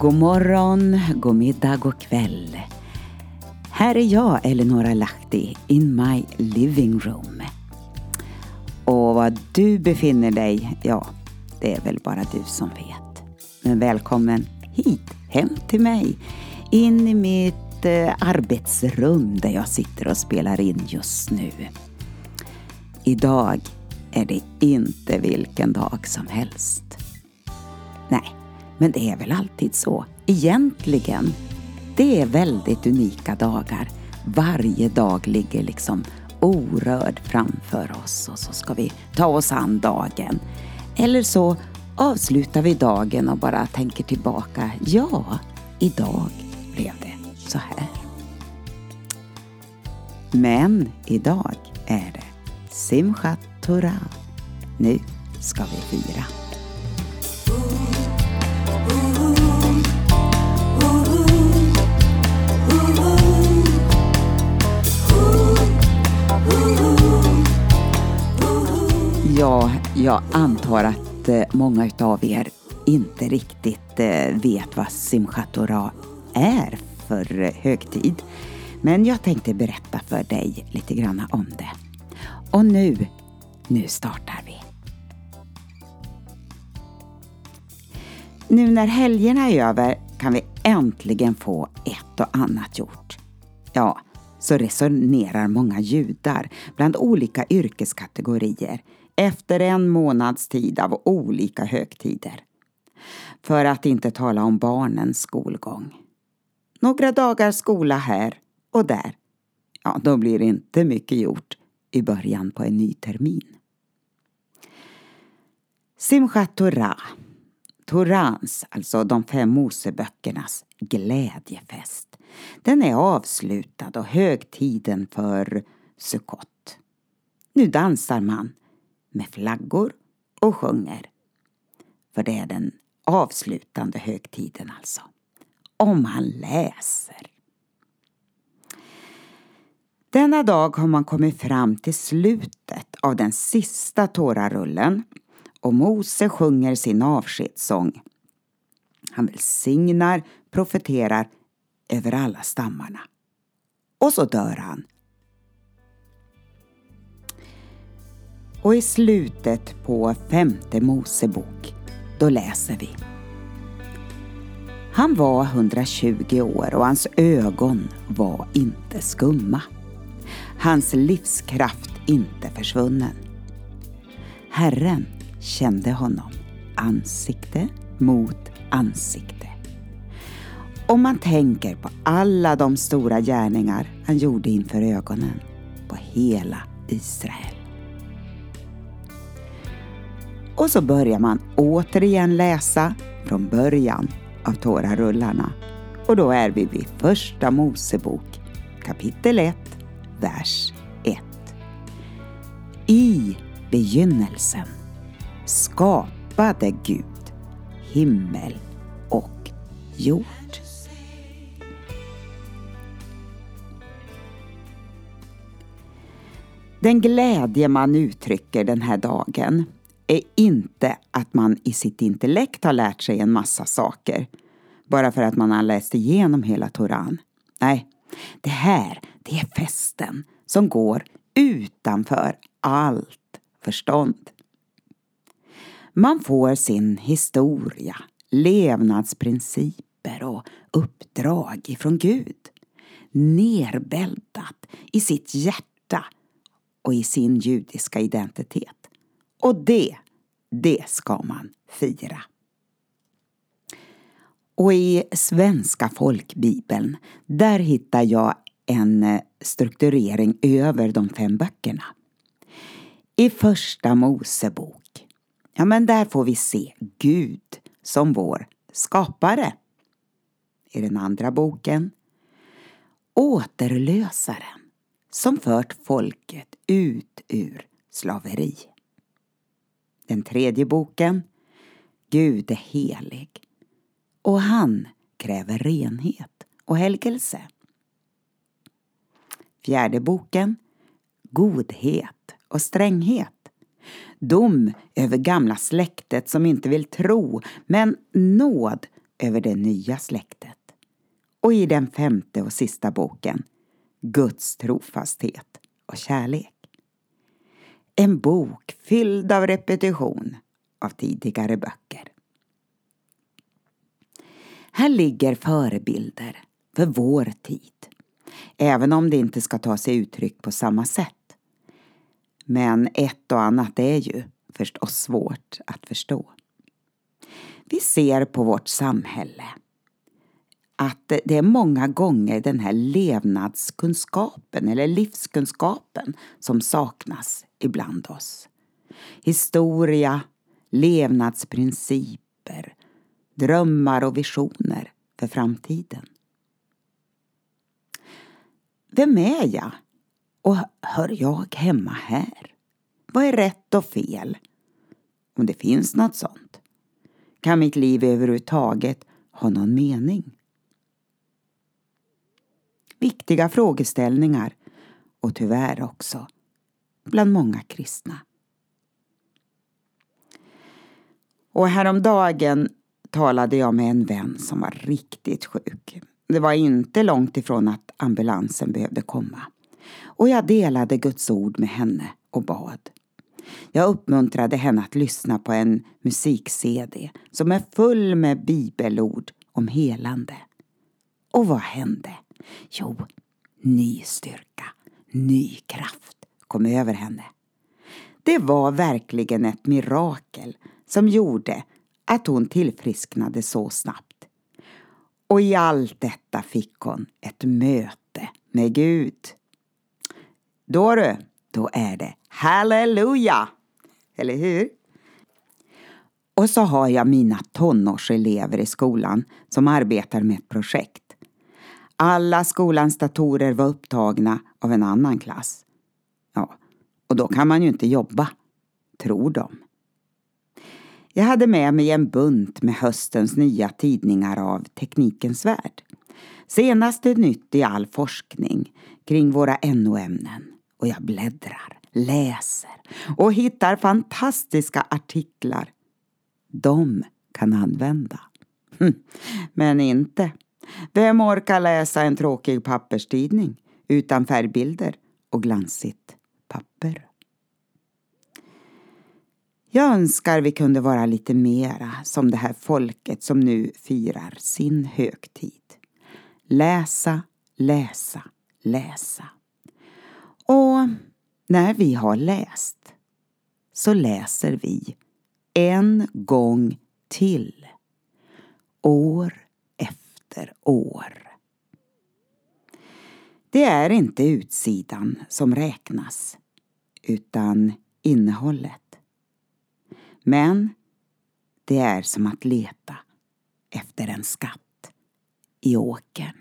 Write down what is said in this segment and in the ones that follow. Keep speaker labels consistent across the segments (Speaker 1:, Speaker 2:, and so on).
Speaker 1: God morgon, god middag, god kväll. Här är jag, Eleonora Lahti, in my living room. Och var du befinner dig, ja, det är väl bara du som vet. Men välkommen hit, hem till mig, in i mitt eh, arbetsrum där jag sitter och spelar in just nu. Idag är det inte vilken dag som helst. Nej, men det är väl alltid så. Egentligen, det är väldigt unika dagar. Varje dag ligger liksom orörd framför oss och så ska vi ta oss an dagen. Eller så avslutar vi dagen och bara tänker tillbaka. Ja, idag blev det så här. Men idag är det Simchat Torah. Nu ska vi fira. Jag antar att eh, många utav er inte riktigt eh, vet vad Simchat Torah är för eh, högtid. Men jag tänkte berätta för dig lite grann om det. Och nu, nu startar vi. Nu när helgerna är över kan vi äntligen få ett och annat gjort. Ja, så resonerar många judar bland olika yrkeskategorier efter en månads tid av olika högtider. För att inte tala om barnens skolgång. Några dagar skola här och där. Ja, då blir det inte mycket gjort i början på en ny termin. Simchat Torah, Torans, alltså de fem Moseböckernas glädjefest. Den är avslutad och högtiden för Sukkot. Nu dansar man med flaggor och sjunger. För det är den avslutande högtiden alltså. Om han läser. Denna dag har man kommit fram till slutet av den sista tårarullen och Mose sjunger sin avskedssång. Han välsignar, profeterar över alla stammarna. Och så dör han. Och i slutet på femte Mosebok, då läser vi. Han var 120 år och hans ögon var inte skumma. Hans livskraft inte försvunnen. Herren kände honom ansikte mot ansikte. Om man tänker på alla de stora gärningar han gjorde inför ögonen på hela Israel. Och så börjar man återigen läsa från början av tårarullarna. Och då är vi vid Första Mosebok kapitel 1, vers 1. I begynnelsen skapade Gud himmel och jord. Den glädje man uttrycker den här dagen är inte att man i sitt intellekt har lärt sig en massa saker bara för att man har läst igenom hela Toran. Nej, det här, det är festen som går utanför allt förstånd. Man får sin historia, levnadsprinciper och uppdrag ifrån Gud nerbältat i sitt hjärta och i sin judiska identitet. Och det, det ska man fira. Och i Svenska folkbibeln, där hittar jag en eh, strukturering över de fem böckerna. I Första Mosebok, ja men där får vi se Gud som vår skapare. I den andra boken, Återlösaren som fört folket ut ur slaveri. Den tredje boken, Gud är helig och han kräver renhet och helgelse. Fjärde boken, Godhet och stränghet. Dom över gamla släktet som inte vill tro, men nåd över det nya släktet. Och i den femte och sista boken, Guds trofasthet och kärlek. En bok fylld av repetition av tidigare böcker. Här ligger förebilder för vår tid, även om det inte ska ta sig uttryck på samma sätt. Men ett och annat är ju förstås svårt att förstå. Vi ser på vårt samhälle att det är många gånger den här levnadskunskapen eller livskunskapen som saknas ibland oss. Historia, levnadsprinciper, drömmar och visioner för framtiden. Vem är jag? Och hör jag hemma här? Vad är rätt och fel? Om det finns något sånt. Kan mitt liv överhuvudtaget ha någon mening? Viktiga frågeställningar och tyvärr också bland många kristna. Och häromdagen talade jag med en vän som var riktigt sjuk. Det var inte långt ifrån att ambulansen behövde komma. Och jag delade Guds ord med henne och bad. Jag uppmuntrade henne att lyssna på en musik-CD som är full med bibelord om helande. Och vad hände? Jo, ny styrka, ny kraft kom över henne. Det var verkligen ett mirakel som gjorde att hon tillfrisknade så snabbt. Och i allt detta fick hon ett möte med Gud. Då du, då är det halleluja! Eller hur? Och så har jag mina tonårselever i skolan som arbetar med ett projekt. Alla skolans datorer var upptagna av en annan klass. Ja, och då kan man ju inte jobba, tror de. Jag hade med mig en bunt med höstens nya tidningar av Teknikens Värld. Senaste nytt i all forskning kring våra NO-ämnen. Och jag bläddrar, läser och hittar fantastiska artiklar. De kan använda. Hm. Men inte. Vem orkar läsa en tråkig papperstidning utan färgbilder och glansigt papper? Jag önskar vi kunde vara lite mera som det här folket som nu firar sin högtid. Läsa, läsa, läsa. Och när vi har läst så läser vi en gång till. År efter år. Det är inte utsidan som räknas utan innehållet. Men det är som att leta efter en skatt i åkern.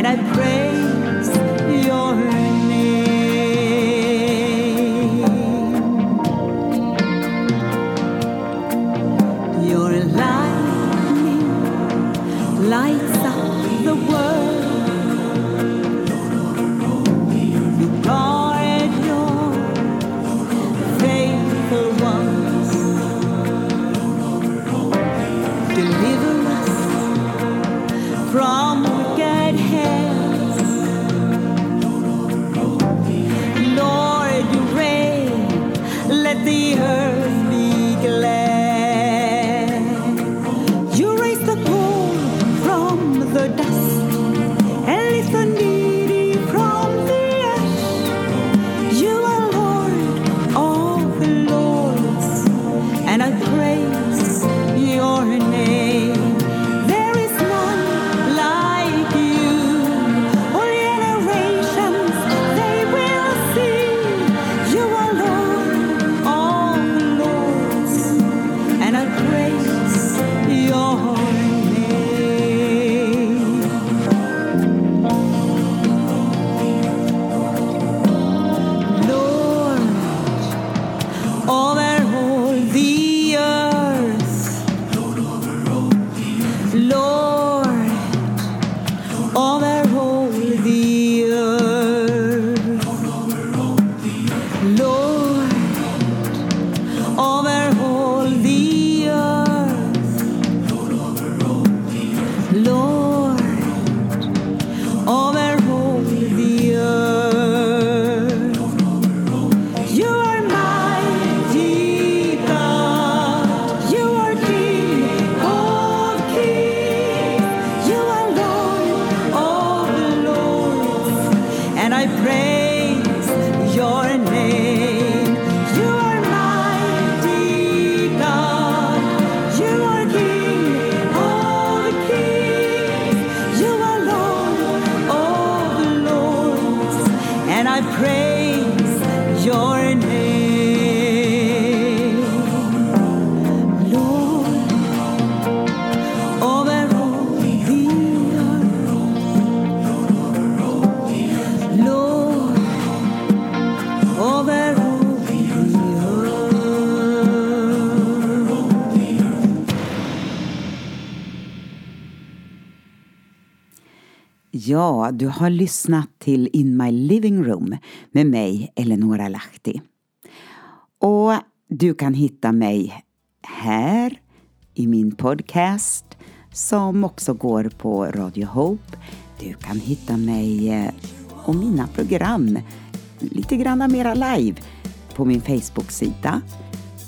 Speaker 2: and I pray.
Speaker 1: Ja, du har lyssnat till In My Living Room med mig, Eleonora Lahti. Och du kan hitta mig här i min podcast som också går på Radio Hope. Du kan hitta mig eh, och mina program lite grann mera live på min Facebook-sida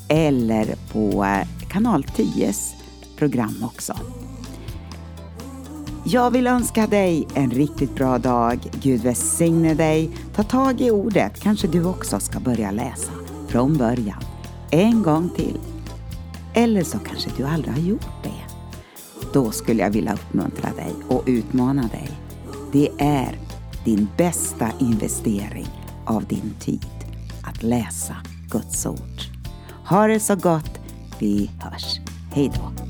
Speaker 1: eller på eh, kanal 10s program också. Jag vill önska dig en riktigt bra dag. Gud välsigne dig. Ta tag i ordet. Kanske du också ska börja läsa från början. En gång till. Eller så kanske du aldrig har gjort det. Då skulle jag vilja uppmuntra dig och utmana dig. Det är din bästa investering av din tid att läsa Guds ord. Ha det så gott. Vi hörs. Hej då.